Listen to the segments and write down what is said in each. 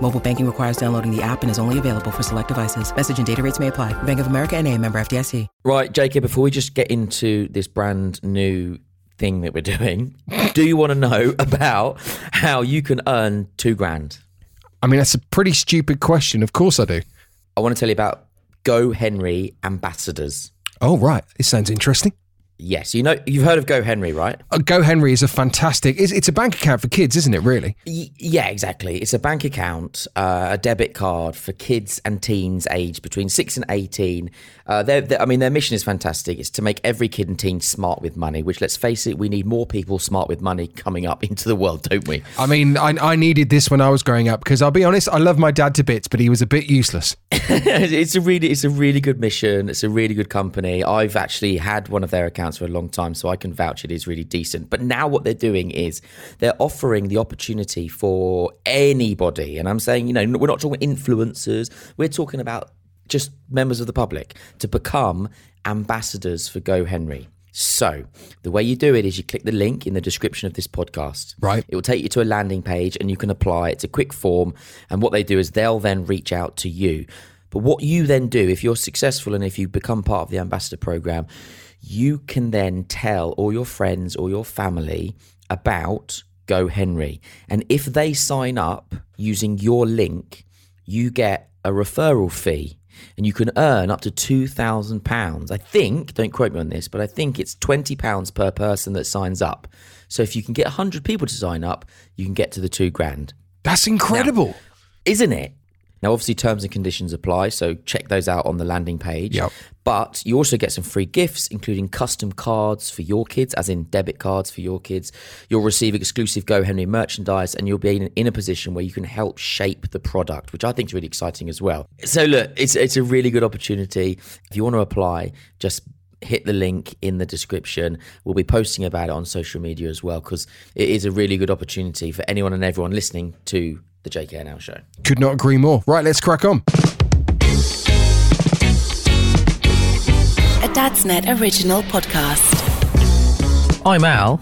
Mobile banking requires downloading the app and is only available for select devices. Message and data rates may apply. Bank of America and a member FDIC. Right, JK, before we just get into this brand new thing that we're doing, do you want to know about how you can earn two grand? I mean, that's a pretty stupid question. Of course I do. I want to tell you about GoHenry ambassadors. Oh, right. This sounds interesting. Yes, you know you've heard of GoHenry, right? Uh, GoHenry is a fantastic. It's, it's a bank account for kids, isn't it? Really? Y- yeah, exactly. It's a bank account, uh, a debit card for kids and teens aged between six and eighteen. Uh, they're, they're- I mean, their mission is fantastic. It's to make every kid and teen smart with money. Which, let's face it, we need more people smart with money coming up into the world, don't we? I mean, I, I needed this when I was growing up because I'll be honest, I love my dad to bits, but he was a bit useless. it's a really it's a really good mission. It's a really good company. I've actually had one of their accounts for a long time, so I can vouch it is really decent. But now what they're doing is they're offering the opportunity for anybody, and I'm saying, you know, we're not talking influencers. We're talking about just members of the public to become ambassadors for GoHenry. So, the way you do it is you click the link in the description of this podcast. Right. It will take you to a landing page and you can apply. It's a quick form. And what they do is they'll then reach out to you. But what you then do, if you're successful and if you become part of the ambassador program, you can then tell all your friends or your family about GoHenry. And if they sign up using your link, you get a referral fee and you can earn up to £2,000. I think, don't quote me on this, but I think it's £20 per person that signs up. So if you can get 100 people to sign up, you can get to the two grand. That's incredible. Isn't it? Now, obviously, terms and conditions apply, so check those out on the landing page. Yep. But you also get some free gifts, including custom cards for your kids, as in debit cards for your kids. You'll receive exclusive GoHenry merchandise, and you'll be in, in a position where you can help shape the product, which I think is really exciting as well. So, look, it's it's a really good opportunity. If you want to apply, just hit the link in the description. We'll be posting about it on social media as well because it is a really good opportunity for anyone and everyone listening to the JKNL show. Could not agree more. Right, let's crack on. A Dadsnet original podcast. I'm Al.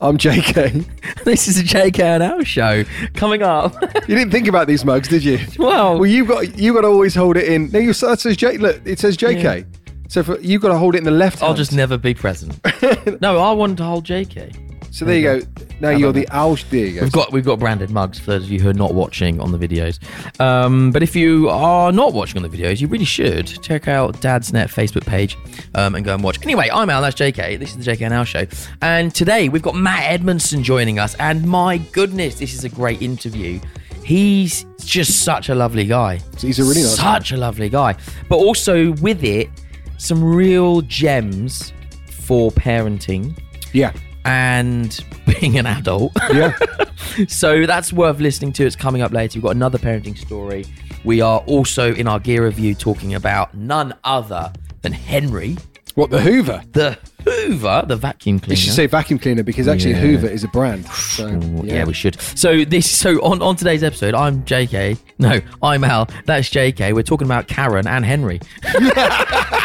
I'm JK. This is a JKNL show coming up. You didn't think about these mugs, did you? Well- well, you got you got to always hold it in. No, you that says J. Look, it says JK. So for, you got to hold it in the left. I'll hand. just never be present. no, I wanted to hold JK. So there you go. Now you're the. There. We've got we've got branded mugs for those of you who are not watching on the videos. Um, but if you are not watching on the videos, you really should check out Dadsnet Facebook page um, and go and watch. Anyway, I'm Al. That's JK. This is the JKNL show, and today we've got Matt Edmondson joining us. And my goodness, this is a great interview. He's just such a lovely guy. He's a really nice guy. such a lovely guy. But also with it, some real gems for parenting yeah. And being an adult. Yeah. so that's worth listening to. It's coming up later. We've got another parenting story. We are also in our gear review talking about none other than Henry, What the Hoover? the Hoover, the vacuum cleaner. You should say vacuum cleaner because actually Yeah. Hoover is a brand. So, yeah. we should. So this, so on on today's episode, I'm JK. No, I'm Al. That's JK. We're talking about Karen and Henry.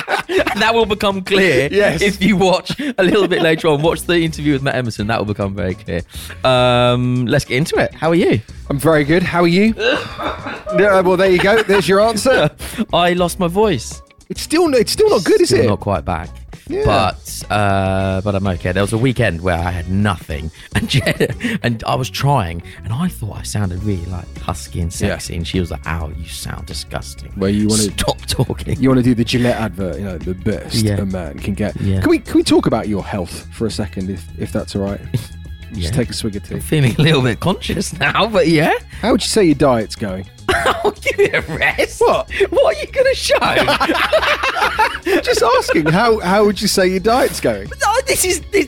that will become clear Yes. if you watch a little bit later on. Watch the interview with Matt Edmondson. That will become very clear. Um, let's get into it. How are you? I'm very good. How are you? yeah, well, there you go. There's your answer. I lost my voice. It's still it's still not good, is Still it? not quite back. Yeah. But uh, but I'm okay. There was a weekend where I had nothing, and and I was trying, and I thought I sounded really like husky and sexy, and she was like, "Ow, you sound disgusting." Where you wanna- stop talking? You want to do the Gillette advert, you know, the best Yeah. a man can get. Yeah. Can we can we talk about your health for a second, if if that's all right? Yeah. Just take a swig of tea. feeling a little bit conscious now, but yeah. How would you say your diet's going? I'll give me a rest. What? What are you going to show? Just asking. How how would you say your diet's going? No, this is this,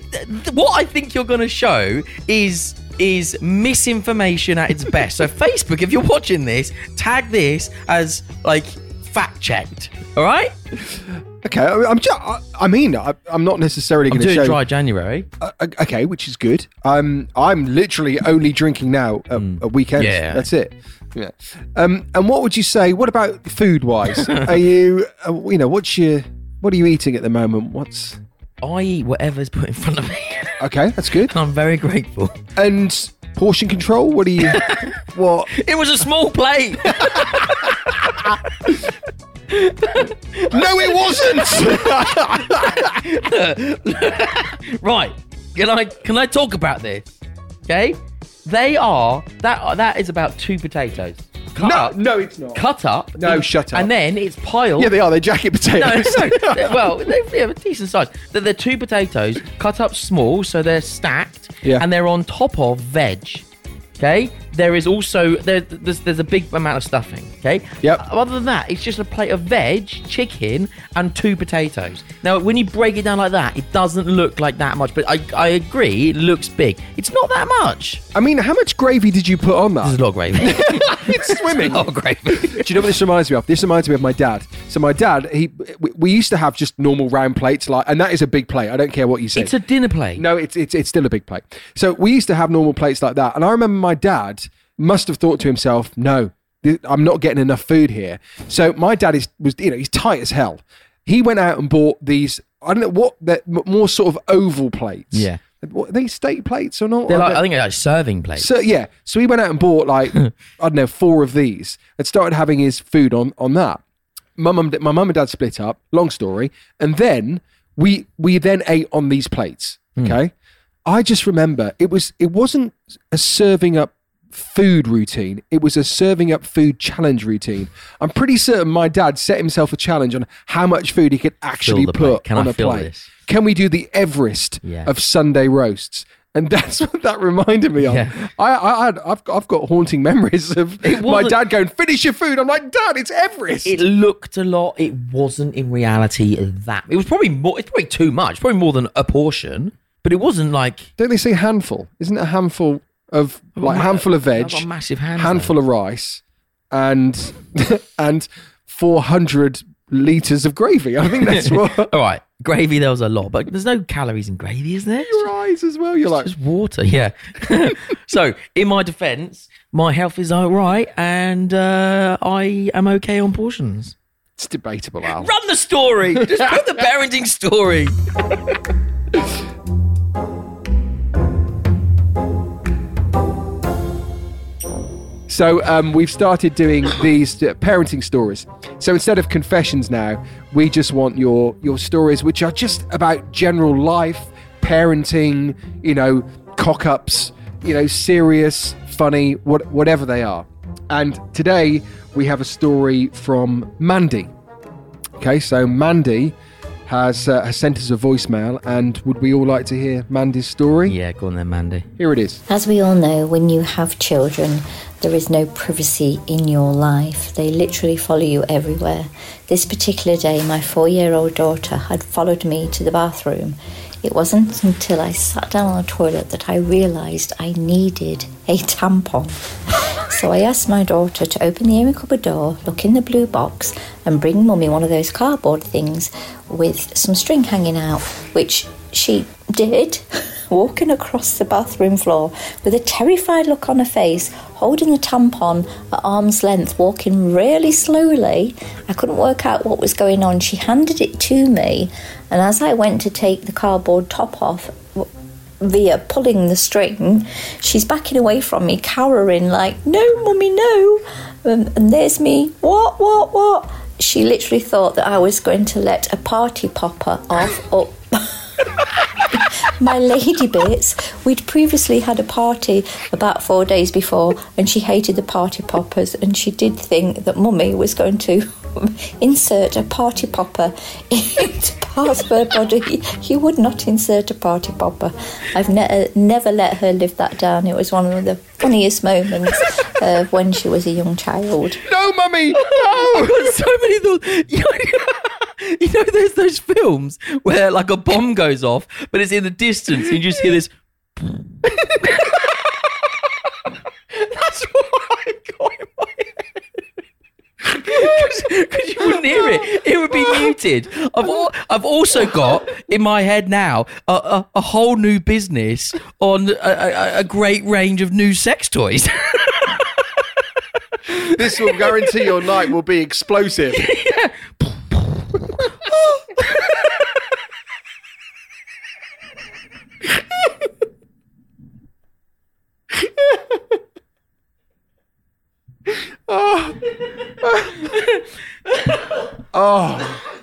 what I think you're going to show is is misinformation at its best. So Facebook, if you're watching this, tag this as like fact checked. All right, Okay, I, I'm just. I, I mean, I, I'm not necessarily I'm going to doing show. dry January. Uh, okay, which is good. Um, I'm literally only drinking now at, at weekends. Hmm. Yeah. that's it. Yeah. Um, and what would you say? What about food wise? are you, uh, you know, what's your, what are you eating at the moment? What's I eat whatever's put in front of me. okay? That's good. I'm very grateful. And portion control. What do you? what? It was a small plate. No, it wasn't. right. Can I can I talk about this? Okay. They are that that is about two potatoes. Cut no, up, no, it's not. cut up. No, shut up. And then it's piled. Yeah, they are. They're jacket potatoes. no, no. well, they they have a decent size. They're, they're two potatoes cut up small, so they're stacked, Yeah. and they're on top of veg. Okay. There is also there, there's there's a big amount of stuffing. Okay. Yep. Uh, other than that, it's just a plate of veg, chicken, and two potatoes. Now, when you break it down like that, it doesn't look like that much. But I I agree, it looks big. It's not that much. I mean, how much gravy did you put on that? There's a lot of gravy. it's swimming. a lot of gravy. Do you know what this reminds me of? This reminds me of my dad. So my dad, he, we, we used to have just normal round plates, like, and that is a big plate. I don't care what you say. It's a dinner plate. No, it's, it's it's still a big plate. So we used to have normal plates like that, and I remember my dad must have thought to himself, "No, I'm not getting enough food here." So my dad is was you know he's tight as hell. He went out and bought these. I don't know what they're m- more sort of oval plates. Yeah. What, are they steak plates or not? They're I like, don't- I think they're like serving plates. so yeah, so he went out and bought like I don't know four of these and started having his food on on that. My mum, my mum and dad split up. Long story, and then we we then ate on these plates. Hmm. Okay, I just remember it was it wasn't a serving up food routine. It was a serving up food challenge routine. I'm pretty certain my dad set himself a challenge on how much food he could actually put on I a plate. this? Can we do the Everest Yeah. of Sunday roasts? And that's what that reminded me of. Yeah. I, I, I've, got- I've got haunting memories of my dad going, "Finish your food." I'm like, "Dad, it's Everest." It looked a lot. It wasn't in reality that. It was probably more. It's probably too much. Probably more than a portion. But it wasn't like Don't they say handful? Isn't a handful of like ma- handful of I've veg, got massive hands, handful of rice, and and 400 liters of gravy? I think that's what All right, gravy. There was a lot, but there's no calories in gravy, is there? It's rice as well. You're like, just water. Yeah. so, in my defence, my health is all right, and uh, I am okay on portions. it's debatable, Al. Run the story. Just put the parenting story. So um, we've started doing these uh, parenting stories. So instead of confessions now, we just want your your stories, which are just about general life, parenting, you know, cock ups, you know, serious, funny, what, whatever they are. And today we have a story from Mandy. Okay, so Mandy has uh, has sent us a voicemail, and would we all like to hear Mandy's story? Yeah, go on then, Mandy. Here it is. As we all know, when you have children, there is no privacy in your life. They literally follow you everywhere. This particular day, my four year old daughter had followed me to the bathroom. It wasn't until I sat down on the toilet that I realised I needed a tampon. So I asked my daughter to open the airing cupboard door, look in the blue box, and bring mummy one of those cardboard things with some string hanging out, which she did, walking across the bathroom floor with a terrified look on her face, holding the tampon at arm's length, walking really slowly. I couldn't work out what was going on. She handed it to me, and as I went to take the cardboard top off, via pulling the string, she's backing away from me, cowering like, "No, mummy, no!" Um, and there's me. What? What? What? she literally thought that I was going to let a party popper off up my lady bits. We'd previously had a party about four days before, and she hated the party poppers, and she did think that mummy was going to insert a party popper into part of her body. You would not insert a party popper. I've ne- uh, never let her live that down. It was one of the funniest moments of when she was a young child. No, mummy. I've No. got so many thoughts. You know, there's those films where like a bomb goes off, but it's in the distance, and you just hear this. That's what I got in my head. Because you wouldn't hear it, it would be muted. I've al- I've also got in my head now a, a, a whole new business on a, a, a great range of new sex toys. This will guarantee your night will be explosive. Oh. oh!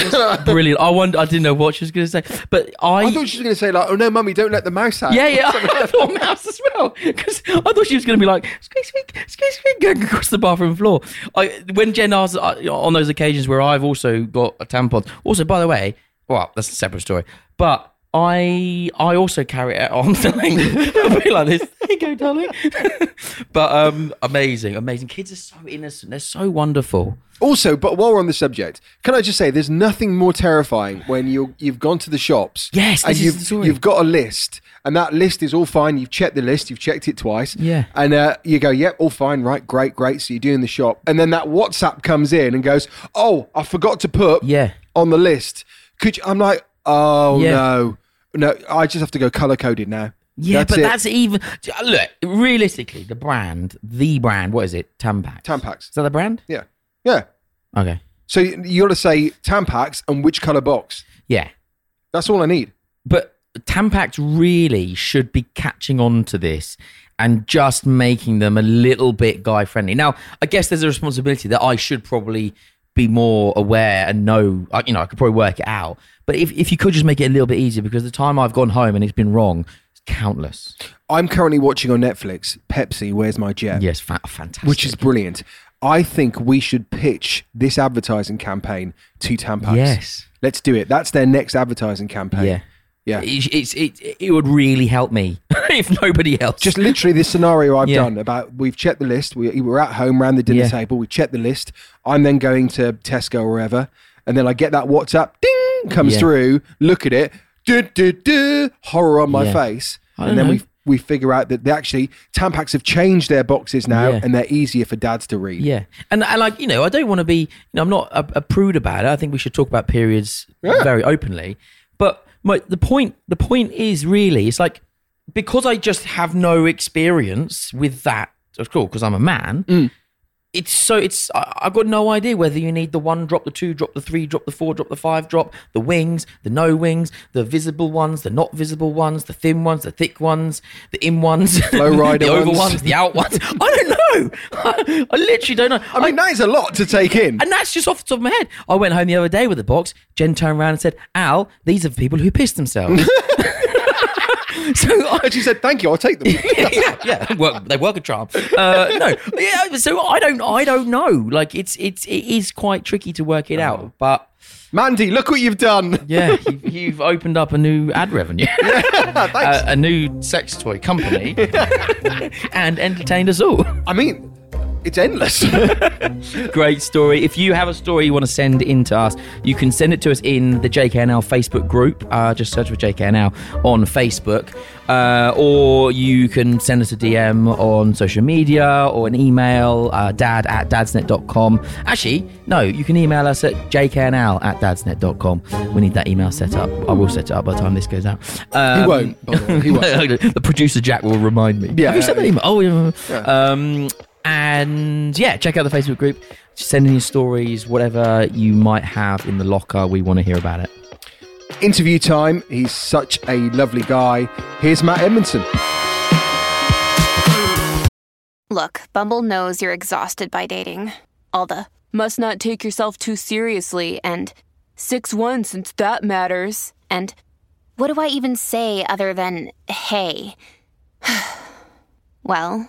Brilliant. I wonder. I didn't know what she was going to say, but I. I thought she was going to say like, "Oh no, mummy, don't let the mouse out." yeah, yeah, I thought mouse as well because I thought she was going to be like squeak, squeak, squeak, squeak, going across the bathroom floor. I when Jen asks uh, on those occasions where I've also got a tampon. Also, by the way, well, that's a separate story, but. I I also carry it on the length. I'll be like this. There you go, darling. but um, amazing, amazing. Kids are so innocent. They're so wonderful. Also, but while we're on the subject, can I just say, there's nothing more terrifying when you you've gone to the shops. Yes, and this is you've the story. you've got a list, and that list is all fine. You've checked the list. You've checked it twice. Yeah. And uh, you go, yep, all fine, right, great, great. So you're doing the shop, and then that WhatsApp comes in and goes, oh, I forgot to put Yeah. on the list. Could you, I'm like, oh Yeah. no, no, I just have to go color coded now. Yeah, That's but it. that's even look realistically the brand, the brand. What is it? Tampax. Tampax. Is that the brand? Yeah, yeah. Okay. So you, got to say Tampax and which color box. Yeah, That's all I need. but Tampax really should be catching on to this and just making them a little bit guy friendly. Now, I guess there's a responsibility that I should probably be more aware and know. I- You know, I could probably work it out. But if if you could just make it a little bit easier, because the time I've gone home and it's been wrong, it's countless. I'm currently watching on Netflix Pepsi, Where's My Jet? Yes, fa- fantastic. Which is brilliant. I think we should pitch this advertising campaign to Tampax. Yes. Let's do it. That's their next advertising campaign. Yeah. Yeah. It's, it's, it, it would really help me if nobody else. Just literally this scenario I've Yeah. done about we've checked the list. We, we're at home around the dinner Yeah. table. We checked the list. I'm then going to Tesco or wherever. And then I get that WhatsApp ding comes Yeah. through. Look at it. Du, du, du, horror on my face. And then know. we we figure out that they actually Tampax have changed their boxes now Yeah. and they're easier for dads to read. Yeah, and and like you know, I don't want to be. You know, I'm not a, a prude about it. I think we should talk about periods Yeah. very openly. But my, the point, the point is really, it's like because I just have no experience with that. Of course, because I'm a man. Mm. It's so it's I, I've got no idea whether you need the one drop, the two drop, the three drop, the four drop, the five drop, the wings, the no wings, the visible ones, the not visible ones, the thin ones, the thick ones, the in ones, Flow rider the over ones. ones, the out ones. I don't know. I, I literally don't know. I mean, that is a lot to take in. And that's just off the top of my head. I went home the other day with a box. Jen turned around and said, Al, these are for people who pissed themselves. so I, she said, "Thank you, I'll take them." yeah, yeah, work, they work a charm. Uh, no, yeah. So I don't, I don't know. Like it's, it's, it is quite tricky to work it out. But Mandy, look what you've done. yeah, you, you've opened up a new ad revenue, Thanks. a, a new sex toy company, and entertained us all. I mean, it's endless. Great story. If you have a story you want to send in to us, you can send it to us in the JKNL Facebook group. Uh, just search for JKNL on Facebook. Uh, or you can send us a DM on social media or an email, uh, dad at dadsnet.com. Actually, no, you can email us at jknl at dadsnet.com. We need that email set up. I will set it up by the time this goes out. Um, he won't. He won't. the producer Jack will remind me. Yeah, Have you sent yeah, that email? Oh, yeah. Um, and yeah, check out the Facebook group. Send in your stories, whatever you might have in the locker. We want to hear about it. Interview time. He's such a lovely guy. Here's Matt Edmondson. Look, Bumble knows you're exhausted by dating. All the must not take yourself too seriously, and 6 1 since that matters, and What do I even say other than hey? well,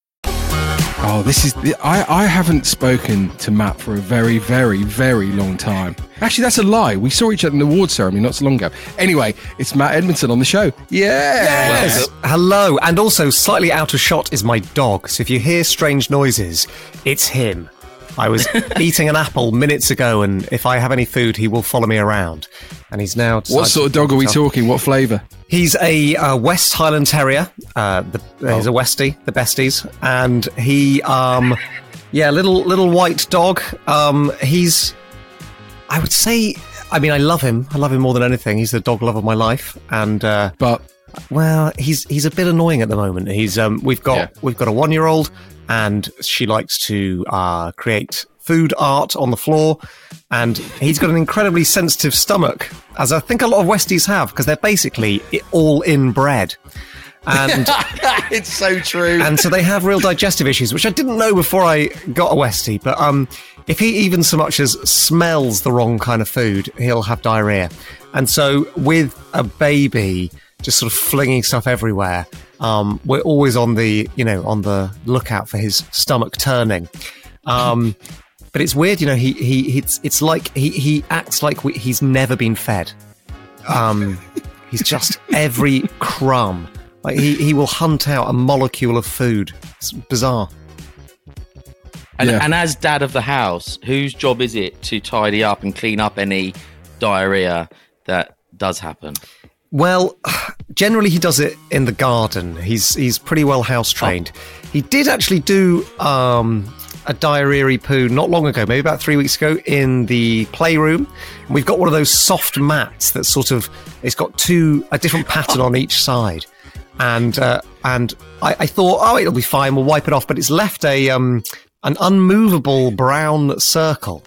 Oh, this is. The, I, I haven't spoken to Matt for a very, very, very long time. Actually, that's a lie. We saw each other in the award ceremony not so long ago. Anyway, it's Matt Edmondson on the show. Yeah. Yes. Hello. And also, slightly out of shot is my dog. So if you hear strange noises, it's him. I was eating an apple minutes ago, and if I have any food, he will follow me around. And he's now. What sort of dog are we talking? What flavour? He's a uh, West Highland Terrier. Uh, the, He's a Westie, the besties, and he, um, yeah, little little white dog. Um, he's, I would say, I mean, I love him. I love him more than anything. He's the dog love of my life, and uh, But well, he's he's a bit annoying at the moment. He's um, we've got Yeah. we've got a one year old, and she likes to uh, create food art on the floor, and he's got an incredibly sensitive stomach, as I think a lot of Westies have, because they're basically all inbred. And it's so true. and so they have real digestive issues, which I didn't know before I got a Westie. But um, if he even so much as smells the wrong kind of food, he'll have diarrhea. And so with a baby just sort of flinging stuff everywhere, um, we're always on the you know on the lookout for his stomach turning. Um, but it's weird, you know. He he it's it's like he he acts like we, he's never been fed. Um, he's just every crumb. Like he, he will hunt out a molecule of food. It's bizarre. And, Yeah. and as dad of the house, whose job is it to tidy up and clean up any diarrhea that does happen? Well, generally he does it in the garden. He's he's pretty well house trained. He did actually do um, a diarrhea poo not long ago, maybe about three weeks ago, in the playroom. We've got one of those soft mats that sort of it's got two a different pattern on each side, and uh, and I, I thought, oh, it'll be fine. We'll wipe it off, but it's left a um, an unmovable brown circle.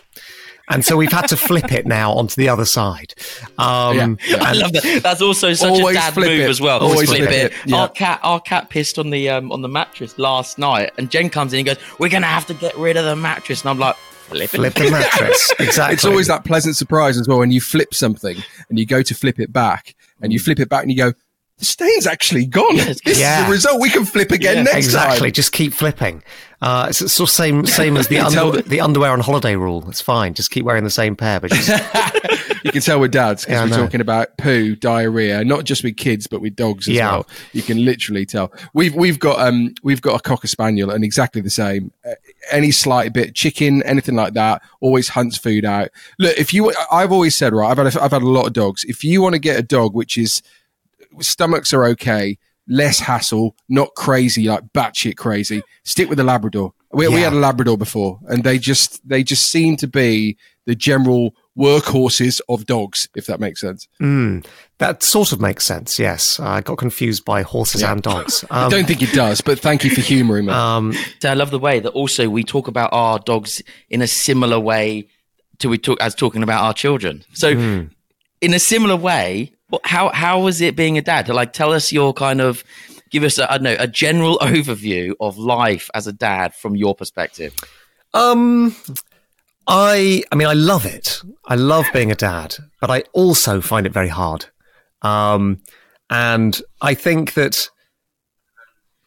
And so we've had to flip it now onto the other side. Um, I love that. That's also such a dad flip move it. as well. Always flip, flip it. it. Yeah. Our cat, our cat pissed on the um, on the mattress last night, and Jen comes in and goes, "We're gonna have to get rid of the mattress," and I'm like, "Flip flip the mattress. Exactly. It's always that pleasant surprise as well when you flip something and you go to flip it back and you flip it back and you go, the stain's actually gone. This Yeah. is the result. We can flip again Yeah, next exactly. time. Just keep flipping. Uh, it's sort of same same as the under, the- the underwear on holiday rule. It's fine. Just keep wearing the same pair. But just, You can tell with dads because Yeah, we're talking about poo, diarrhea, not just with kids but with dogs as Yeah. well. You can literally tell. We've we've got um we've got a cocker spaniel and exactly the same. Uh, any slight bit chicken, anything like that, always hunts food out. Look, if you, I've always said right, I've had a, I've had a lot of dogs. If you want to get a dog which is stomachs are okay, less hassle, not crazy like batshit crazy. Stick with the Labrador. We, we had a Labrador before, and they just they just seem to be the general workhorses of dogs, if that makes sense. Mm, that sort of makes sense. Yes, I got confused by horses and dogs. I Um, don't think it does, but thank you for humouring me. um, So I love the way that also we talk about our dogs in a similar way to we talk as talking about our children. So in a similar way, what- how how was it being a dad? Like tell us your kind of give us a, I don't know a general overview of life as a dad from your perspective. um, I I mean, I love it. I love being a dad, but I also find it very hard. Um, and I think that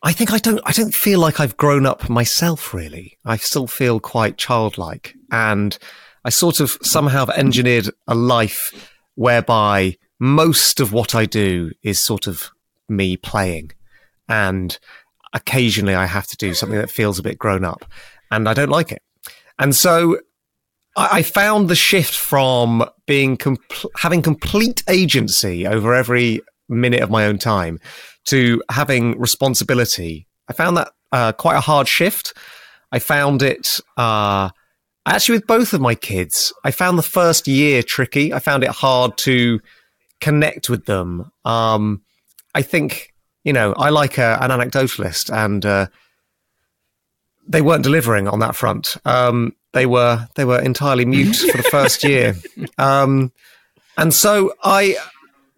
I think I don't I don't feel like I've grown up myself really. I still feel quite childlike and I sort of somehow have engineered a life whereby most of what I do is sort of me playing and occasionally I have to do something that feels a bit grown up and I don't like it. And so I, I found the shift from being compl- having complete agency over every minute of my own time to having responsibility. I found that uh, quite a hard shift. I found it uh, actually with both of my kids. I found the first year tricky. I found it hard to connect with them. Um, I think you know I like a, an anecdotalist, and uh, they weren't delivering on that front. Um, they were they were entirely mute for the first year, um, and so I.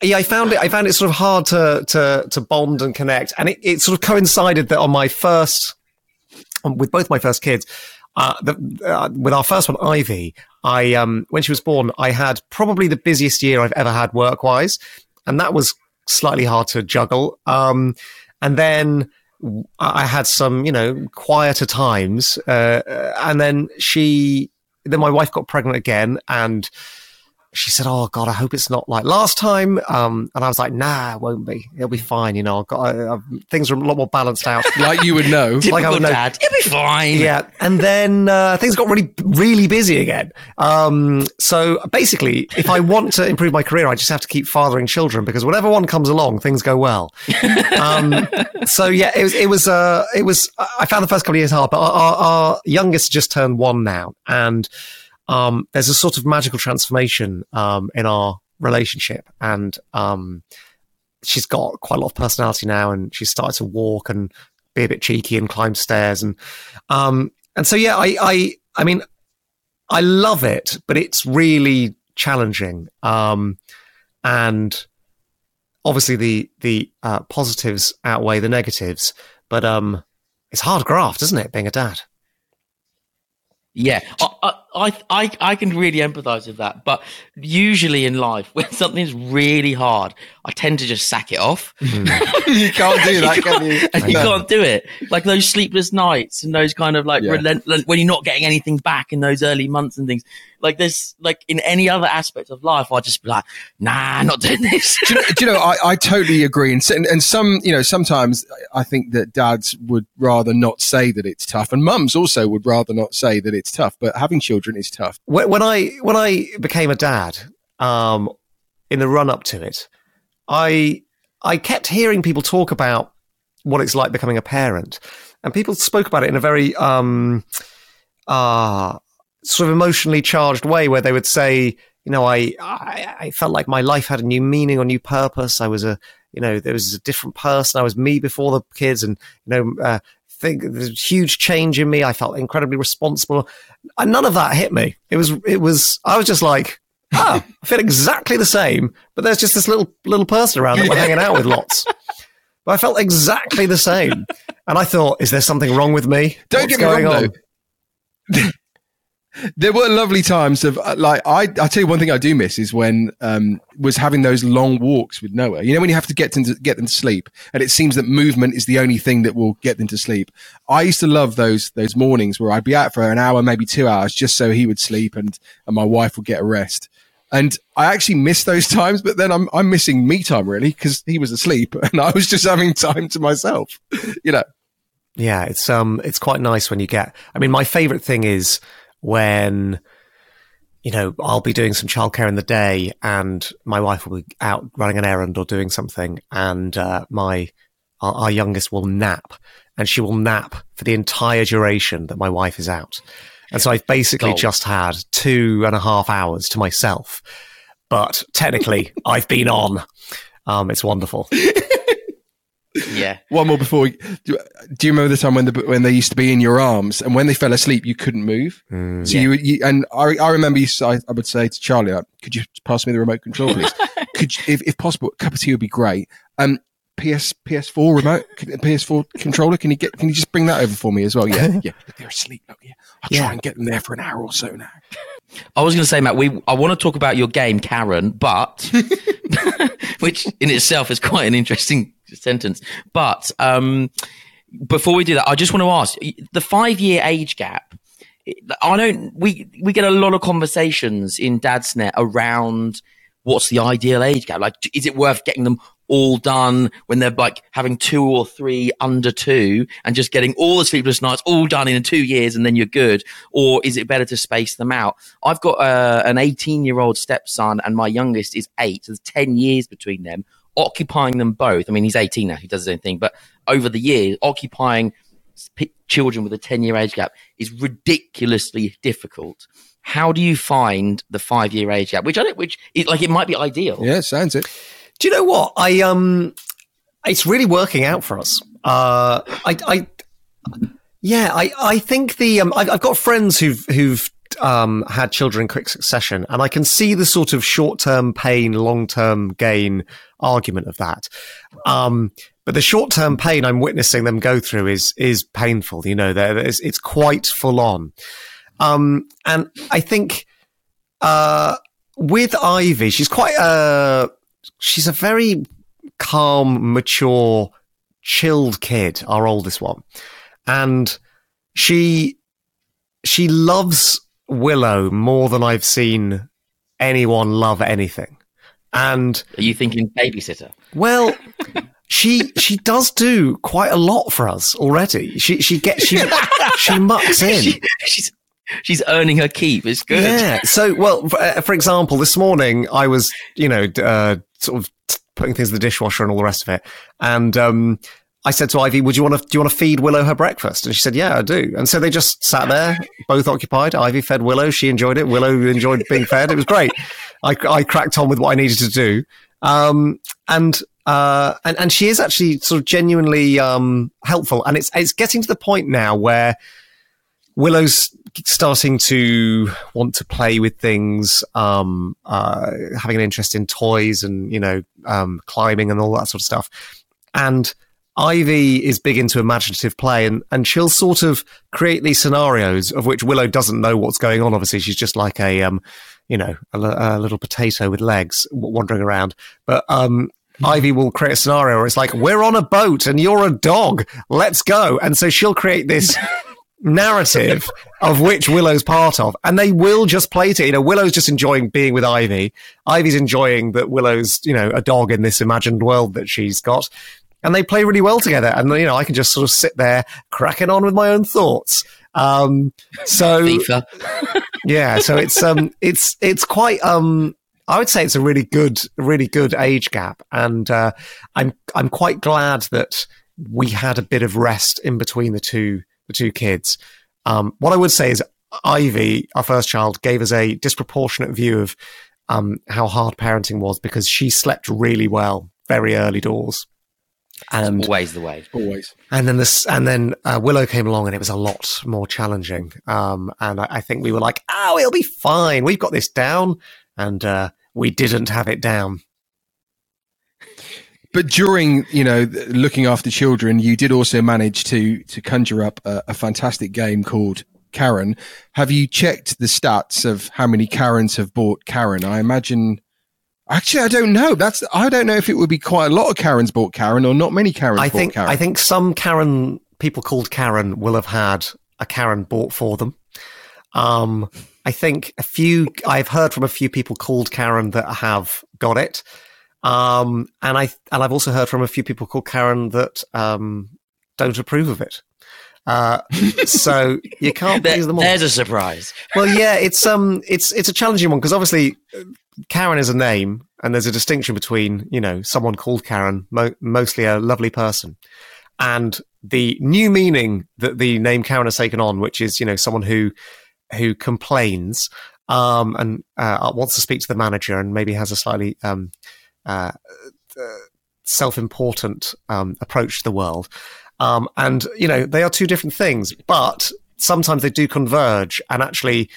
Yeah, I found it. I found it sort of hard to to to bond and connect, and it, it sort of coincided that on my first, with both my first kids, uh, the, uh, with our first one, Ivy, I um, when she was born, I had probably the busiest year I've ever had work wise, and that was slightly hard to juggle. Um, and then I had some, you know, quieter times. Uh, and then she, then my wife got pregnant again and she said, "Oh God, I hope it's not like last time." Um, and I was like, "Nah, it won't be. It'll be fine. You know, I've got, I, I, things are a lot more balanced out, like you would know. like I would know. Dad, it'll be fine. Yeah, and then uh, things got really, really busy again. Um, so basically, if I want to improve my career, I just have to keep fathering children because whatever one comes along, things go well. um, so yeah, it was, it was, uh, it was. I found the first couple of years hard, but our, our, our youngest just turned one now, and um, there's a sort of magical transformation um, in our relationship, and um, she's got quite a lot of personality now, and she's started to walk and be a bit cheeky and climb stairs, and um, and so yeah, I, I I mean, I love it, but it's really challenging, um, and obviously the the uh, positives outweigh the negatives, but um, it's hard graft, isn't it, being a dad? Yeah, I, I, I, I can really empathize with that. But usually in life, when something's really hard, I tend to just sack it off. Mm. you can't do that, you can you? And you can't do it. Like those sleepless nights and those kind of like Yeah. relentless, when you're not getting anything back in those early months and things. Like this, like in any other aspect of life, I'd just be like, nah, not doing this. do, you know, do you know, I, I totally agree. And, and, and some, you know, sometimes I think that dads would rather not say that it's tough, and mums also would rather not say that it's tough. But having children is tough. when when I when I became a dad, um, in the run up to it, I I kept hearing people talk about what it's like becoming a parent, and people spoke about it in a very um, uh, sort of emotionally charged way, where they would say, you know, I, I I felt like my life had a new meaning or new purpose. I was a you know there was a different person. I was me before the kids, and you know. Uh, think there's a huge change in me. I felt incredibly responsible. And none of that hit me. It was, it was, I was just like, ah, I feel exactly the same, but there's just this little, little person around that we're hanging out with lots. But I felt exactly the same. And I thought, is there something wrong with me? Don't What's get me wrong, going though. There were lovely times of uh, like I. I tell you one thing I do miss is when um was having those long walks with Noah. You know when you have to get them to get them to sleep, and it seems that movement is the only thing that will get them to sleep. I used to love those those mornings where I'd be out for an hour, maybe two hours, just so he would sleep and and my wife would get a rest. And I actually miss those times, but then I'm I'm missing me time really because he was asleep and I was just having time to myself. You know. Yeah, it's um it's quite nice when you get I mean my favorite thing is when you know, I'll be doing some childcare in the day and my wife will be out running an errand or doing something and uh, my our, our youngest will nap and she will nap for the entire duration that my wife is out. And so I've basically Gold. just had two and a half hours to myself. But technically I've been on. Um, it's wonderful. yeah. One more before. We, do, do you remember the time when the when they used to be in your arms and when they fell asleep you couldn't move? Mm. so you, you and I, I remember you. s- I, I would say to Charlie, like, "Could you pass me the remote control, please? Could you, if if possible, a cup of tea would be great." Um, PS PS4 remote PS4 controller. Can you get? Can you just bring that over for me as well? Yeah, yeah. They're asleep. Look, yeah. I'll try and get them there for an hour or so now. I was going to say, Matt, we I want to talk about your game, Karen, but which in itself is quite an interesting sentence. But um, before we do that, I just want to ask the five year age gap. I don't. We we get a lot of conversations in Dadsnet around what's the ideal age gap. Like, is it worth getting them all done when they're like having two or three under two and just getting all the sleepless nights all done in two years and then you're good? Or is it better to space them out? I've got uh, an 18 year old stepson and my youngest is eight. So there's 10 years between them, occupying them both. I mean, he's 18 now, he does his own thing, but over the years, occupying p- children with a 10 year age gap is ridiculously difficult. How do you find the five year age gap? Which I don't, which is like it might be ideal. Yeah, sounds it. Do you know what? I um, it's really working out for us. Uh, I, I, yeah, I, I think the um, I've, I've got friends who've who've um had children in quick succession, and I can see the sort of short term pain, long term gain argument of that. Um, but the short term pain I'm witnessing them go through is is painful. You know, it's, it's quite full on. Um, and I think uh, with Ivy, she's quite uh she's a very calm, mature, chilled kid, our oldest one. And she she loves Willow more than I've seen anyone love anything. And are you thinking babysitter? Well, she she does do quite a lot for us already. She she gets she she mucks in. She, she's she's earning her keep. It's good. Yeah. So, well, for, uh, for example, this morning I was, you know, uh, sort of putting things in the dishwasher and all the rest of it, and um, I said to Ivy, "Would you want to do you want to feed Willow her breakfast?" And she said, "Yeah, I do." And so they just sat there, both occupied. Ivy fed Willow. She enjoyed it. Willow enjoyed being fed. It was great. I, I cracked on with what I needed to do, um, and uh, and and she is actually sort of genuinely um, helpful. And it's it's getting to the point now where Willow's starting to want to play with things, um, uh, having an interest in toys and you know um, climbing and all that sort of stuff, and Ivy is big into imaginative play and, and she'll sort of create these scenarios of which Willow doesn't know what's going on. Obviously, she's just like a, um, you know, a, a little potato with legs wandering around. But, um, Ivy will create a scenario where it's like, we're on a boat and you're a dog. Let's go. And so she'll create this narrative of which Willow's part of. And they will just play to it. You know, Willow's just enjoying being with Ivy. Ivy's enjoying that Willow's, you know, a dog in this imagined world that she's got and they play really well together. And you know, I can just sort of sit there cracking on with my own thoughts. Um, so yeah, so it's um, it's it's quite um, I would say it's a really good, really good age gap, and uh, I'm I'm quite glad that we had a bit of rest in between the two the two kids. Um, what I would say is Ivy, our first child, gave us a disproportionate view of um, how hard parenting was because she slept really well very early doors. And always the way, always. And then this, and then uh, Willow came along, and it was a lot more challenging. Um, and I, I, think we were like, "Oh, it'll be fine. We've got this down," and uh, we didn't have it down. But during, you know, looking after children, you did also manage to to conjure up a, a fantastic game called Karen. Have you checked the stats of how many Karens have bought Karen? I imagine Actually, I don't know. That's I don't know if it would be quite a lot of Karens bought Karen or not many Karens I think, Karen. I think some Karen people called Karen will have had a Karen bought for them. Um, I think a few. I've heard from a few people called Karen that have got it. Um, and I and I've also heard from a few people called Karen that um, don't approve of it. Uh, so you can't there, please them all. There's a surprise. Well, yeah, it's um, it's it's a challenging one because obviously Karen is a name, and there's a distinction between you know someone called Karen, mo- mostly a lovely person, and the new meaning that the name Karen has taken on, which is you know someone who who complains um, and uh, wants to speak to the manager and maybe has a slightly um, uh, uh, self-important um, approach to the world. Um, and you know they are two different things, but sometimes they do converge, and actually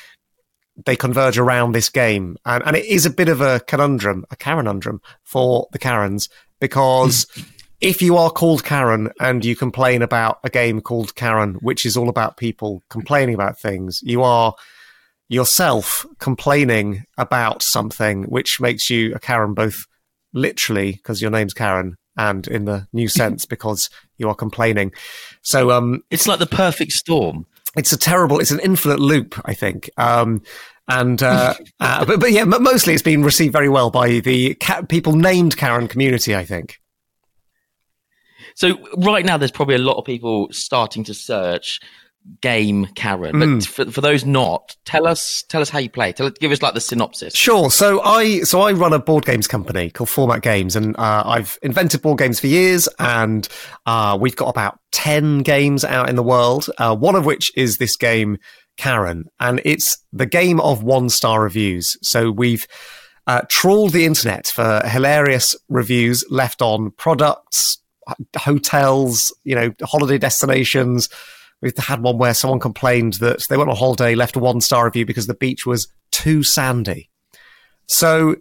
they converge around this game. And, and it is a bit of a conundrum, a Karenundrum for the Karens, because if you are called Karen and you complain about a game called Karen, which is all about people complaining about things, you are yourself complaining about something which makes you a Karen both literally because your name's Karen and in the new sense because you are complaining. So um it's like the perfect storm it's a terrible, it's an infinite loop, I think. Um, and uh, uh, but, but yeah, mostly it's been received very well by the ca- people named Karen community, I think. So right now, there's probably a lot of people starting to search game Karen. But Mm. for, for those not, tell us tell us how you play. Tell give us like the synopsis. Sure. So I so I run a board games company called Format Games, and uh, I've invented board games for years, and uh, we've got about ten games out in the world. Uh, one of which is this game Karen, and it's the game of one star reviews. So we've uh, trawled the internet for hilarious reviews left on products, hotels, you know, holiday destinations. We've had one where someone complained that they went on holiday, left a one star review because the beach was too sandy. So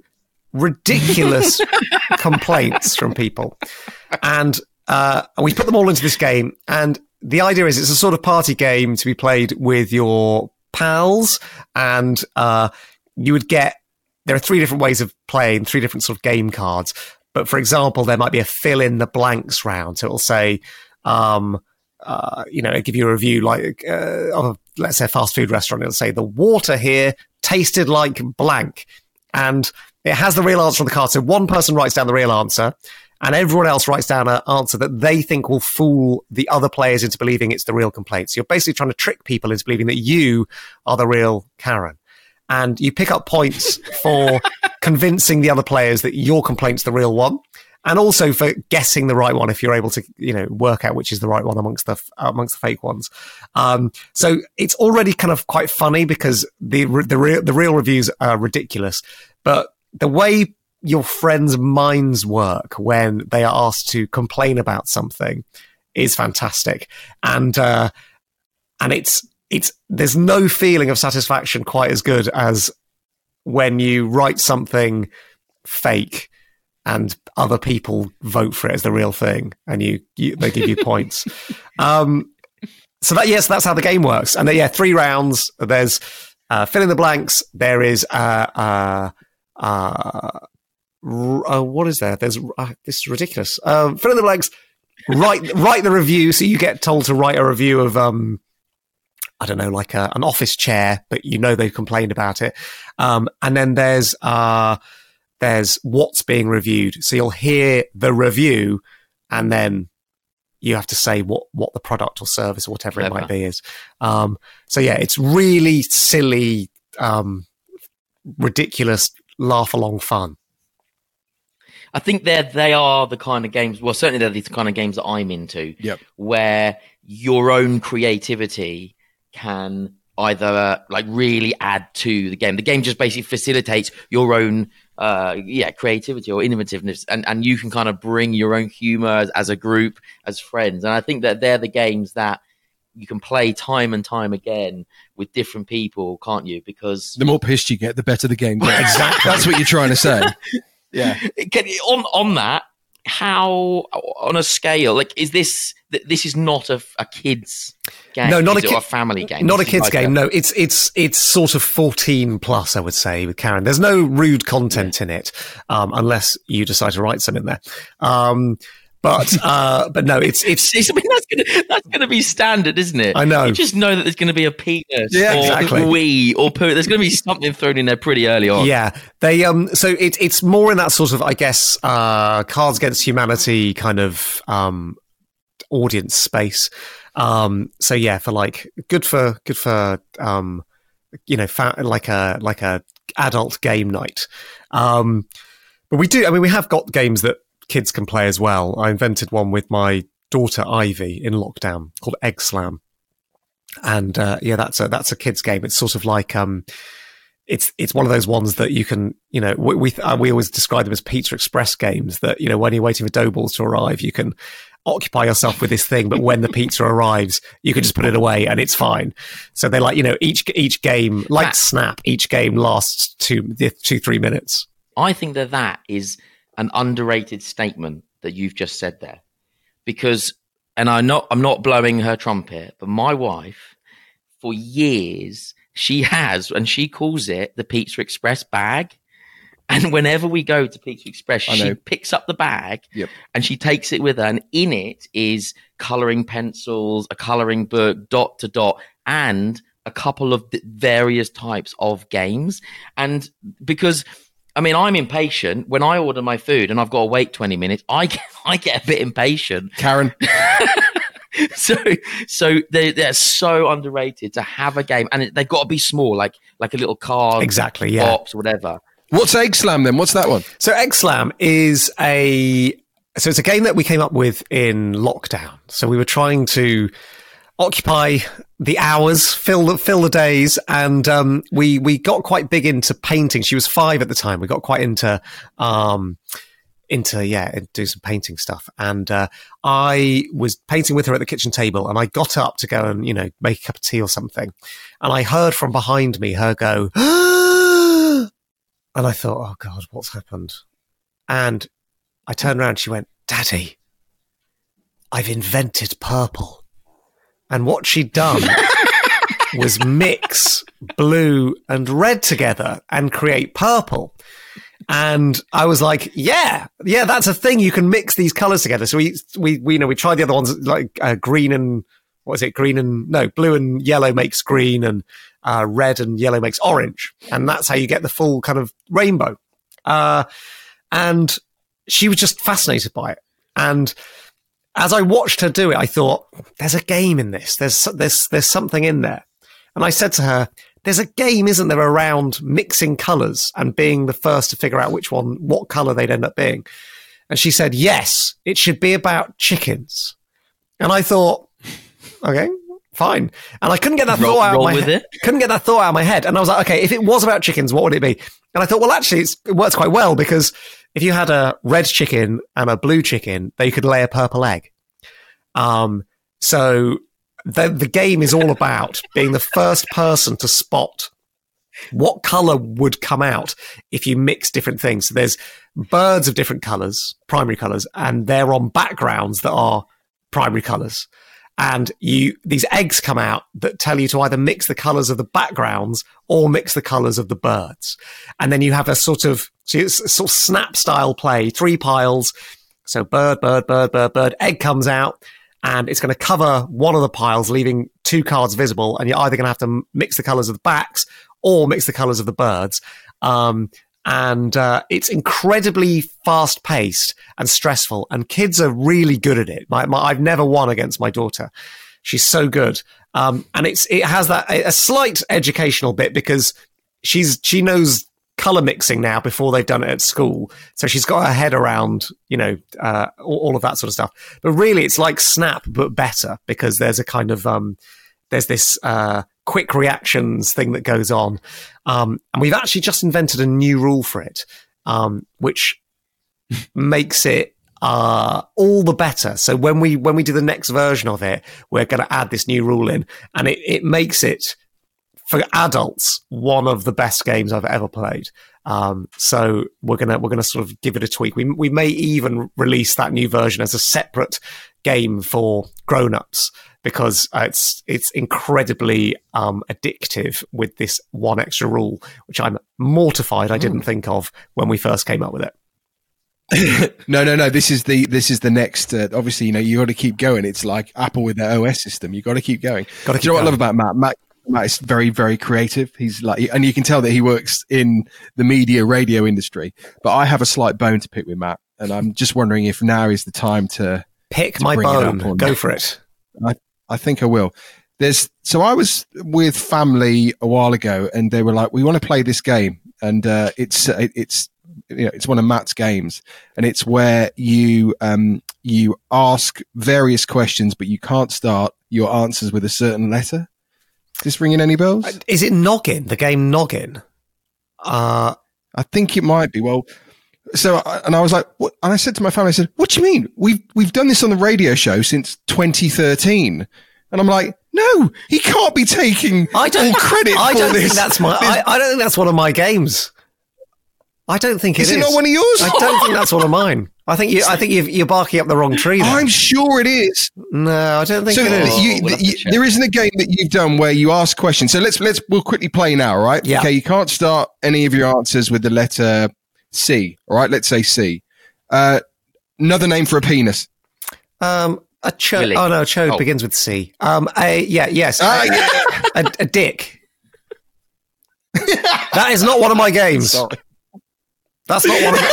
ridiculous complaints from people. And uh, we put them all into this game. And the idea is it's a sort of party game to be played with your pals. And uh, you would get, there are three different ways of playing, three different sort of game cards. But for example, there might be a fill in the blanks round. So it'll say, um, uh, you know, give you a review like uh, of a, let's say a fast food restaurant. It'll say the water here tasted like blank, and it has the real answer on the card. So one person writes down the real answer, and everyone else writes down an answer that they think will fool the other players into believing it's the real complaint. So you're basically trying to trick people into believing that you are the real Karen. And you pick up points for convincing the other players that your complaint's the real one and also for guessing the right one if you're able to you know work out which is the right one amongst the amongst the fake ones. Um, so it's already kind of quite funny because the the real the real reviews are ridiculous. But the way your friends minds work when they are asked to complain about something is fantastic. And uh, and it's it's there's no feeling of satisfaction quite as good as when you write something fake and other people vote for it as the real thing and you, you they give you points. Um so that yes that's how the game works. And then, yeah three rounds. There's uh fill in the blanks. There is uh uh uh uh, what is there? There's uh, this is ridiculous. Um fill in the blanks. Write write the review. So you get told to write a review of um I don't know, like a, an office chair, but you know they've complained about it. Um, and then there's uh, there's what's being reviewed. So you'll hear the review, and then you have to say what what the product or service or whatever it might be is. Um, so yeah, it's really silly, um, ridiculous, laugh along fun. I think they're they are the kind of games. Well, certainly they're the kind of games that I'm into. Yep. Where your own creativity can either like really add to the game. The game just basically facilitates your own uh yeah creativity or innovativeness and and you can kind of bring your own humor as, as a group as friends and i think that they're the games that you can play time and time again with different people can't you because The more pissed you get, the better the game gets. exactly. That's what you're trying to say. Yeah. Can, on on that, how on a scale like is this? This is not a, a kids game. No, not a it, ki- a family game. Not a kids like game. No, it's it's it's sort of fourteen plus. I would say with Karen. There's no rude content in it, um, unless you decide to write some in there. Um, but uh, but no, it's it's. I mean, that's gonna that's gonna be standard, isn't it? I know. You just know that there's gonna be a penis, Yeah, or exactly. we, or poo. There's gonna be something thrown in there pretty early on. Yeah, they um. So it's it's more in that sort of I guess uh, Cards Against Humanity kind of um audience space. Um. So yeah, for like good for good for um, you know, fa- like a like a adult game night. Um. But we do. I mean, we have got games that kids can play as well. I invented one with my daughter Ivy in lockdown called Egg Slam, and uh, yeah, that's a that's a kids game. It's sort of like um, it's it's one of those ones that you can you know we we, uh, we always describe them as Pizza Express games that you know when you're waiting for dough balls to arrive, you can occupy yourself with this thing, but when the pizza arrives, you can just put it away and it's fine. So they're like you know each each game like That- Snap, each game lasts two two three minutes. I think that that is an underrated statement that you've just said there, because, and I'm not, I'm not blowing her trumpet, but my wife, for years, she has, and she calls it the Pizza Express bag. And whenever we go to Pizza Express, she picks up the bag Yep. and she takes it with her, and in it is coloring pencils, a coloring book, dot to dot, and a couple of various types of games. And because I mean, I'm impatient. When I order my food and I've got to wait 20 minutes, I get, I get a bit impatient. Karen. so so they, they're so underrated to have a game and it, they've got to be small like like a little card Exactly, yeah. box whatever What's Egg Slam then? What's that one? So Egg Slam is a so it's a game that we came up with in lockdown. So we were trying to occupy the hours, fill the fill the days, and um, we we got quite big into painting. She was five at the time. We got quite into um, into yeah, do some painting stuff. And uh, I was painting with her at the kitchen table, and I got up to go and you know make a cup of tea or something, and I heard from behind me her go. And I thought, oh God, what's happened? And I turned around, she went, Daddy, I've invented purple. And what she'd done was mix blue and red together and create purple. And I was like, yeah, yeah, that's a thing. You can mix these colors together. So we, we, we you know, we tried the other ones like uh, green and what is it? Green and no, blue and yellow makes green and uh, red and yellow makes orange. And that's how you get the full kind of rainbow. Uh, and she was just fascinated by it. And as I watched her do it, I thought, there's a game in this. There's, there's, there's something in there. And I said to her, there's a game, isn't there, around mixing colors and being the first to figure out which one, what color they'd end up being. And she said, yes, it should be about chickens. And I thought, okay, fine. And I couldn't get that Roll- thought out of my head. Couldn't get that thought out of my head. And I was like, okay, if it was about chickens, what would it be? And I thought, well, actually, it's, it works quite well because if you had a red chicken and a blue chicken, they could lay a purple egg. Um, so the the game is all about being the first person to spot what color would come out if you mix different things. So there's birds of different colors, primary colors, and they're on backgrounds that are primary colors. And you, these eggs come out that tell you to either mix the colors of the backgrounds or mix the colors of the birds. And then you have a sort of, so it's sort of snap style play, three piles. So bird, bird, bird, bird, bird, egg comes out and it's going to cover one of the piles, leaving two cards visible. And you're either going to have to mix the colors of the backs or mix the colors of the birds. Um, and uh, it's incredibly fast paced and stressful. And kids are really good at it. My, my, I've never won against my daughter. She's so good. Um, and it's it has that a, slight educational bit because she's she knows color mixing now before they've done it at school. So she's got her head around, you know, uh, all, all of that sort of stuff. But really, it's like Snap, but better because there's a kind of, um, there's this, uh, quick reactions thing that goes on. Um, and we've actually just invented a new rule for it, um, which makes it, uh, all the better. So when we, when we do the next version of it, we're going to add this new rule in and it, it makes it, for adults, one of the best games I've ever played. Um, so we're gonna we're gonna sort of give it a tweak. We we may even release that new version as a separate game for grown-ups because it's it's incredibly um, addictive with this one extra rule, which I'm mortified I didn't think of when we first came up with it. no, no, no. This is the this is the next. Uh, obviously, you know, you got to keep going. It's like Apple with their OS system. You got to keep going. Gotta you know what I love about Matt? Matt Matt is very, very creative. He's like, and you can tell that he works in the media radio industry. But I have a slight bone to pick with Matt, and I'm just wondering if now is the time to Pick to my bone. Go for it. I, I think I will. There's so I was with family a while ago, and they were like, "We want to play this game," and uh, it's uh, it's you know it's one of Matt's games, and it's where you um you ask various questions, but you can't start your answers with a certain letter. Is this ringing any bells? Is it Noggin? The game Noggin? Uh, I think it might be. Well, so I- and I was like, what? and I said to my family, I said, "What do you mean? We've we've done this on the radio show since 2013." And I'm like, "No, he can't be taking I don't all credit I for don't this." think that's my. This- I, I don't think that's one of my games. I don't think it Is is. it not one of yours? I don't think that's one of mine. I think you. I think you've, you're barking up the wrong tree. There. I'm sure it is. no, I don't think So it is. you- we'll you- there isn't a game that you've done where you ask questions. So let's let's we'll quickly play now, all right? Yeah. Okay, you can't start any of your answers with the letter C. All right, let's say C. Uh, another name for a penis. Um, a chode. Willy. Oh no, chode Oh. begins with C. Um, a yeah, yes, Ah, a, yeah. a, a dick. that is not one of my games. Sorry. That's not one of them.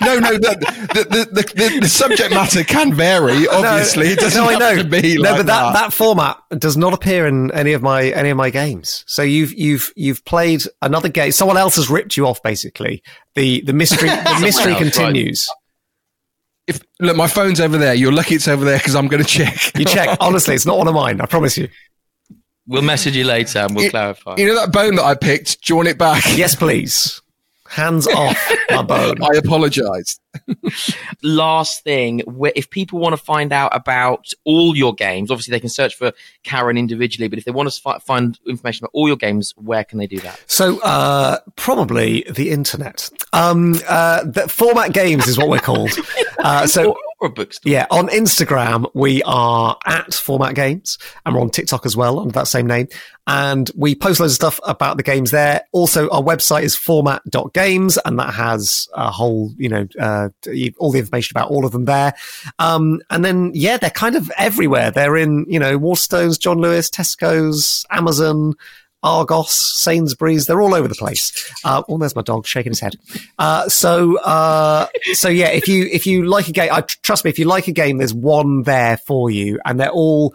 no, no, the, the, the, the, the subject matter can vary. Obviously, no, it doesn't no, I have know. to be no, like but that, that. that format does not appear in any of my any of my games. So you've you've you've played another game. Someone else has ripped you off. Basically, the the mystery the mystery else, right. continues. If look, my phone's over there. You're lucky it's over there because I'm going to check. You check. Honestly, it's not one of mine. I promise you. We'll message you later and we'll You- clarify. You know that bone that I picked? Do you want it back? Yes, please. Hands off my bone. I apologise. last thing, if people want to find out about all your games, obviously they can search for Karen individually. But if they want to find information about all your games, where can they do that? So uh, probably the internet. Um, uh, the format games is what we're called. Uh, so bookstore. Yeah, on Instagram, we are at Format Games, and we're on TikTok as well under that same name. And we post loads of stuff about the games there. Also, our website is format.games, and that has a whole, you know, uh, all the information about all of them there. Um, and then, yeah, they're kind of everywhere. They're in, you know, Waterstones, John Lewis, Tesco's, Amazon, Argos, Sainsbury's, they're all over the place. Uh, oh, there's my dog shaking his head. Uh, so, uh, so yeah, if you, if you like a game, I, trust me, if you like a game, there's one there for you and they're all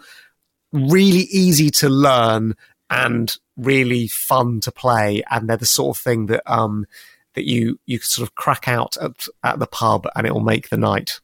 really easy to learn and really fun to play. And they're the sort of thing that, um, that you, you sort of crack out at, at the pub and it will make the night.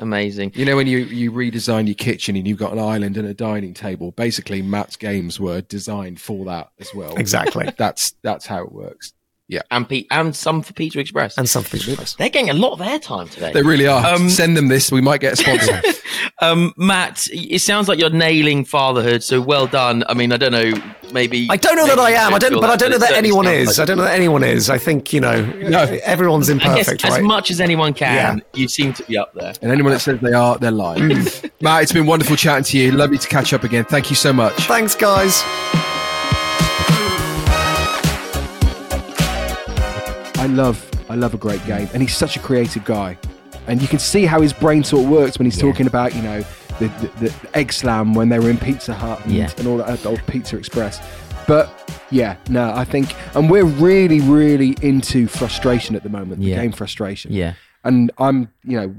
Amazing. You know when you, you redesign your kitchen and you've got an island and a dining table. Basically, Matt's games were designed for that as well. Exactly. that's that's how it works. Yeah, and Pete and some for Pizza Express and some for Pizza Express. They're getting a lot of airtime today. They really are. Um, Send them this. We might get a sponsor. um, Matt, it sounds like you're nailing fatherhood. So well done. I mean, I don't know. Maybe I don't know that I am. I don't, feel but I don't know that anyone is. like I don't know that anyone is. I think you know, No. everyone's I guess imperfect, as much as anyone can, Yeah. you seem to be up there. and anyone that says they are, they're lying. Matt, it's been wonderful chatting to you. Lovely to catch up again. Thank you so much. Thanks, guys. I love I love a great game, and he's such a creative guy, and you can see how his brain sort of works when he's talking about you know the, the, the egg slam when they were in Pizza Hut and, Yeah. and all that old Pizza Express. But yeah, no, I think, and we're really really into frustration at the moment, the game frustration. Yeah. and I'm you know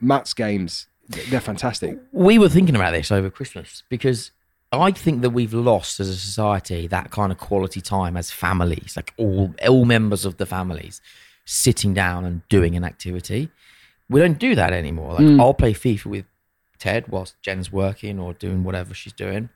Matt's games, they're fantastic. We were thinking about this over Christmas because I think that we've lost as a society that kind of quality time as families, like all all members of the families sitting down and doing an activity. We don't do that anymore. Like Mm. I'll play FIFA with Ted whilst Jen's working or doing whatever she's doing.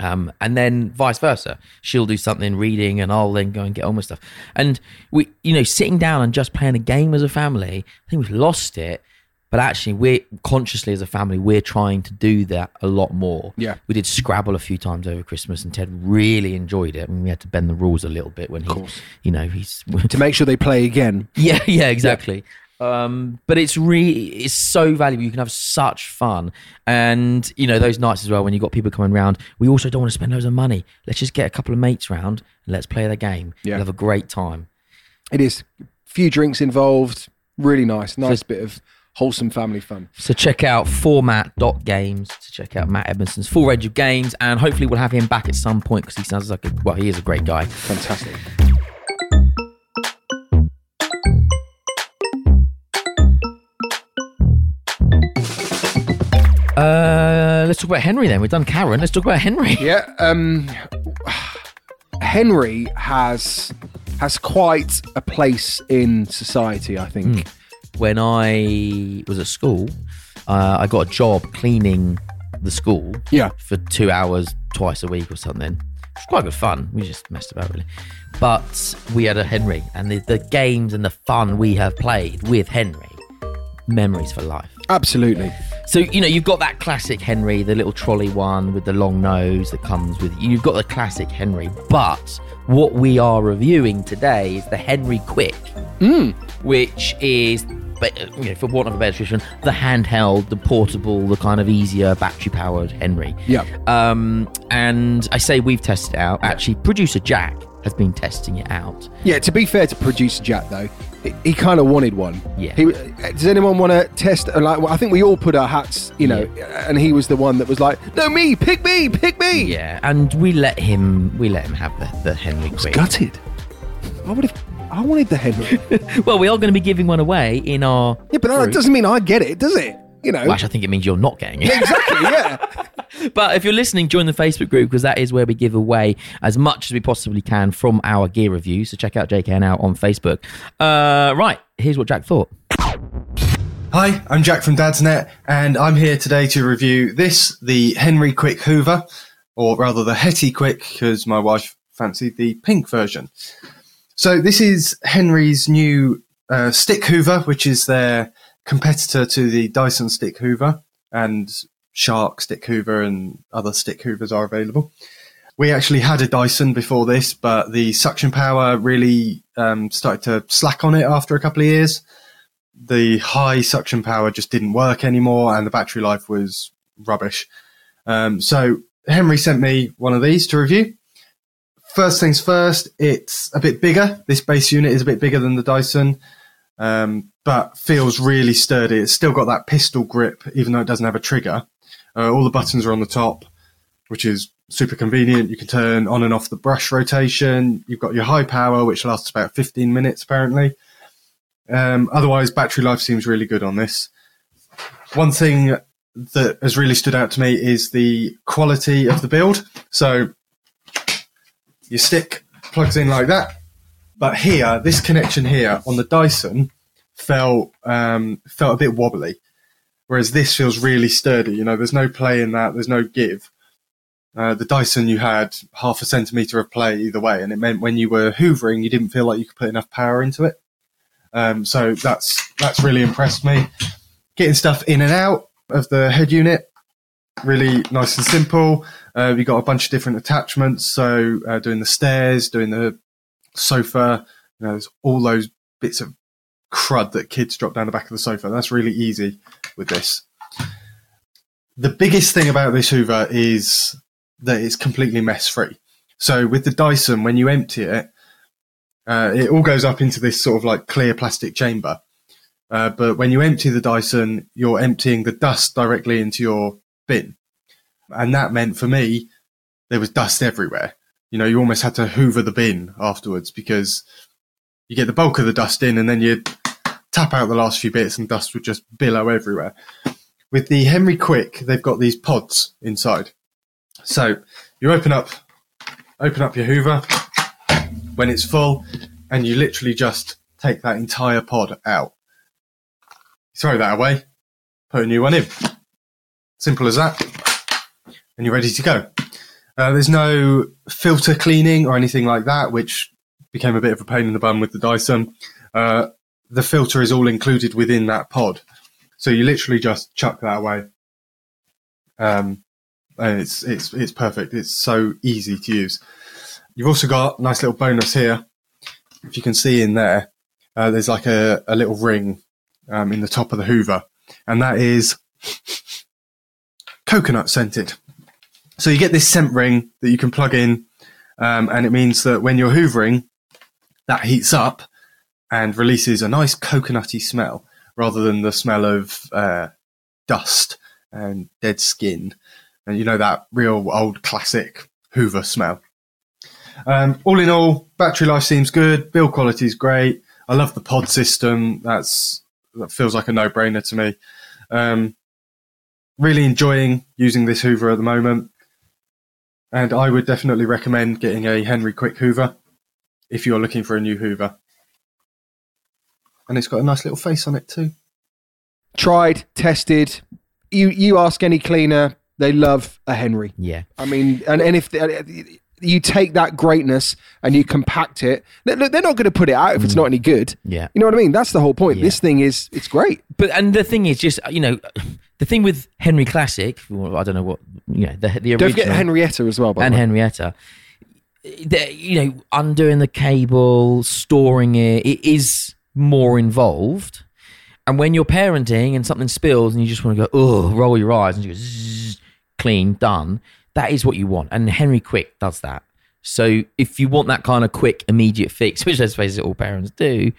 Um, and then vice versa. She'll do something reading and I'll then go and get on with stuff. And we, you know, sitting down and just playing a game as a family, I think we've lost it. But actually, we're consciously as a family, we're trying to do that a lot more. Yeah. We did Scrabble a few times over Christmas and Ted really enjoyed it. I mean, we had to bend the rules a little bit when he, you know, he's. to make sure they play again. Yeah, yeah, exactly. Um, but it's really it's so valuable. You can have such fun, and you know those nights as well when you have got people coming round. We also don't want to spend loads of money. Let's just get a couple of mates round and let's play the game. Yeah. We'll have a great time. It is few drinks involved. Really nice, nice bit of wholesome family fun. So check out format.games to check out Matt Edmondson's full range of games, and hopefully we'll have him back at some point because he sounds like a well, he is a great guy. Fantastic. Uh, let's talk about Henry then. We've done Karen. Let's talk about Henry. Yeah, um, Henry has has quite a place in society. I think. When I was at school, uh, I got a job cleaning the school. Yeah. For two hours twice a week or something. It's quite good fun. We just messed about really. But we had a Henry, and the, the games and the fun we have played with Henry, memories for life. Absolutely. So you know you've got that classic Henry, the little trolley one with the long nose that comes with. You've got the classic Henry, but what we are reviewing today is the Henry Quick, which is, you know, for want of a better description, the handheld, the portable, the kind of easier battery-powered Henry. Yeah. Um, and I say we've tested it out. Actually, producer Jack has been testing it out. Yeah. To be fair to producer Jack, though, he, he kind of wanted one. Yeah. He, does anyone want to test? uh, Like, well, I think we all put our hats, you know, and he was the one that was like, "No, me, pick me, pick me." Yeah, and we let him, we let him have the, the Henry Quick. Gutted. I would have. I wanted the Henry. well, we are going to be giving one away in our. Yeah, but that doesn't mean I get it, does it? You know. Well, actually, I think it means you're not getting it. exactly. Yeah. But if you're listening, join the Facebook group because that is where we give away as much as we possibly can from our gear review. So check out JKNL on Facebook. Uh, right, here's what Jack thought. Hi, I'm Jack from Dadsnet, and I'm here today to review this, the Henry Quick Hoover, or rather the Hetty Quick, because my wife fancied the pink version. So this is Henry's new uh, stick hoover, which is their competitor to the Dyson stick hoover, and Shark stick hoover and other stick hoovers are available. We actually had a Dyson before this, but the suction power really um, started to slack on it after a couple of years the high suction power just didn't work anymore and the battery life was rubbish. Um, so Henry sent me one of these to review. First things first, it's a bit bigger. This base unit is a bit bigger than the Dyson, um, but feels really sturdy. It's still got that pistol grip, even though it doesn't have a trigger. Uh, all the buttons are on the top, which is super convenient. You can turn on and off the brush rotation. You've got your high power, which lasts about 15 minutes apparently. Um, otherwise, battery life seems really good on this. One thing that has really stood out to me is the quality of the build. So your stick plugs in like that, but here, this connection here on the Dyson felt um, felt a bit wobbly, whereas this feels really sturdy. You know, there's no play in that. There's no give. Uh, the Dyson, you had half a centimeter of play either way, and it meant when you were hoovering, you didn't feel like you could put enough power into it. Um, so that's that's really impressed me. Getting stuff in and out of the head unit, really nice and simple. Uh, we got a bunch of different attachments, so uh, doing the stairs, doing the sofa, you know, there's all those bits of crud that kids drop down the back of the sofa. That's really easy with this. The biggest thing about this Hoover is that it's completely mess free. So with the Dyson, when you empty it, uh, it all goes up into this sort of like clear plastic chamber. Uh, but when you empty the Dyson, you're emptying the dust directly into your bin. And that meant for me, there was dust everywhere. You know, you almost had to hoover the bin afterwards because you get the bulk of the dust in and then you tap out the last few bits and dust would just billow everywhere. With the Henry Quick, they've got these pods inside. So you open up, open up your hoover, when it's full, and you literally just take that entire pod out. Throw that away, put a new one in. Simple as that, and you're ready to go. Uh, there's no filter cleaning or anything like that, which became a bit of a pain in the bum with the Dyson. Uh, the filter is all included within that pod, so you literally just chuck that away. Um, and it's it's it's perfect. It's so easy to use. You've also got a nice little bonus here. If you can see in there, uh, there's like a, a little ring um, in the top of the Hoover, and that is coconut scented. So you get this scent ring that you can plug in, um, and it means that when you're hoovering, that heats up and releases a nice coconutty smell rather than the smell of uh, dust and dead skin. And you know that real old classic Hoover smell. Um, all in all, battery life seems good. Build quality is great. I love the pod system. That's that feels like a no-brainer to me. Um, really enjoying using this Hoover at the moment, and I would definitely recommend getting a Henry Quick Hoover if you're looking for a new Hoover. And it's got a nice little face on it too. Tried, tested. You you ask any cleaner, they love a Henry. Yeah. I mean, and and if you take that greatness and you compact it, they're, they're not going to put it out if it's mm. not any good. Yeah. You know what I mean? That's the whole point. Yeah. This thing is it's great. But and the thing is, just you know, the thing with Henry Classic, well, I don't know what you know, the the original Don't forget Henrietta as well. By and the way. Henrietta. The, you know, undoing the cable, storing it, it is more involved. And when you're parenting and something spills and you just want to go, oh, roll your eyes and you go, zzz, clean, done. That is what you want. And Henry Quick does that. So if you want that kind of quick, immediate fix, which let's face it, all parents do,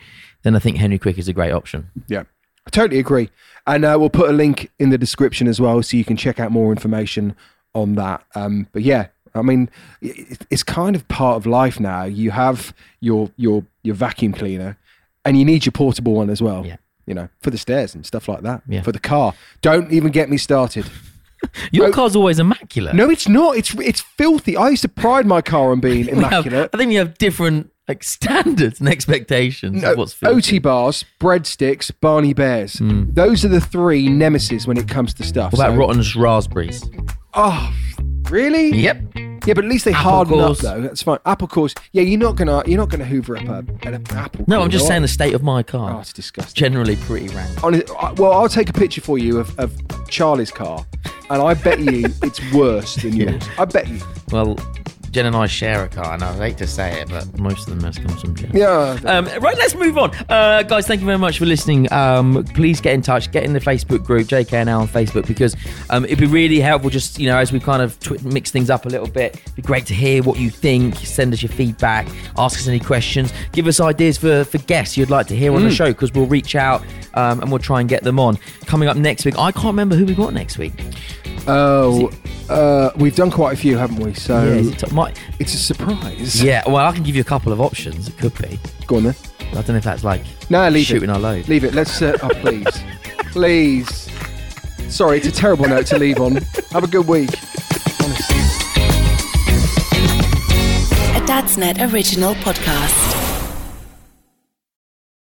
then I think Henry Quick is a great option. Yeah, I totally agree. And uh, we'll put a link in the description as well so you can check out more information on that. Um, but yeah, I mean, it's kind of part of life now. You have your your your vacuum cleaner, and you need your portable one as well. Yeah. You know, for the stairs and stuff like that. Yeah. For the car. Don't even get me started. Your Oh, car's always immaculate. No, it's not. It's it's filthy. I used to pride my car on being We have- immaculate. I think we have different like standards and expectations No, of what's filthy. OT bars, breadsticks, Barny Bears. Hmm. Those are the three nemesis when it comes to stuff. What about So- rotten raspberries? Oh, really? Yep. Yeah, but at least they Apple harden cores. up though. That's fine. Apple cores. Yeah, you're not gonna you're not gonna hoover up a, an apple. No, core, I'm just saying the state of my car. Oh, it's disgusting. Generally pretty rank. Well, I'll take a picture for you of, of Charlie's car, and I bet you it's worse than yours. I bet you. Well, Jen and I share a car, and I hate to say it, but most of the mess comes from Jen. Yeah. Um, right, let's move on. Uh, guys, thank you very much for listening. Um, please get in touch, get in the Facebook group, JKNL on Facebook, because um, it'd be really helpful just, you know, as we kind of tw- mix things up a little bit. It'd be great to hear what you think. Send us your feedback, ask us any questions, give us ideas for, for guests you'd like to hear on the Mm. show, because we'll reach out um, and we'll try and get them on. Coming up next week, I can't remember who we got next week. Oh, uh, we've done quite a few, haven't we? So Yeah, is it t- my- it's a surprise. Yeah, well, I can give you a couple of options. It could be. Go on then. I don't know if that's like No, leave shooting it. our load. Leave it. Let's. Uh, oh, please, please. Sorry, it's a terrible note to leave on. Have a good week. A Dadsnet original podcast.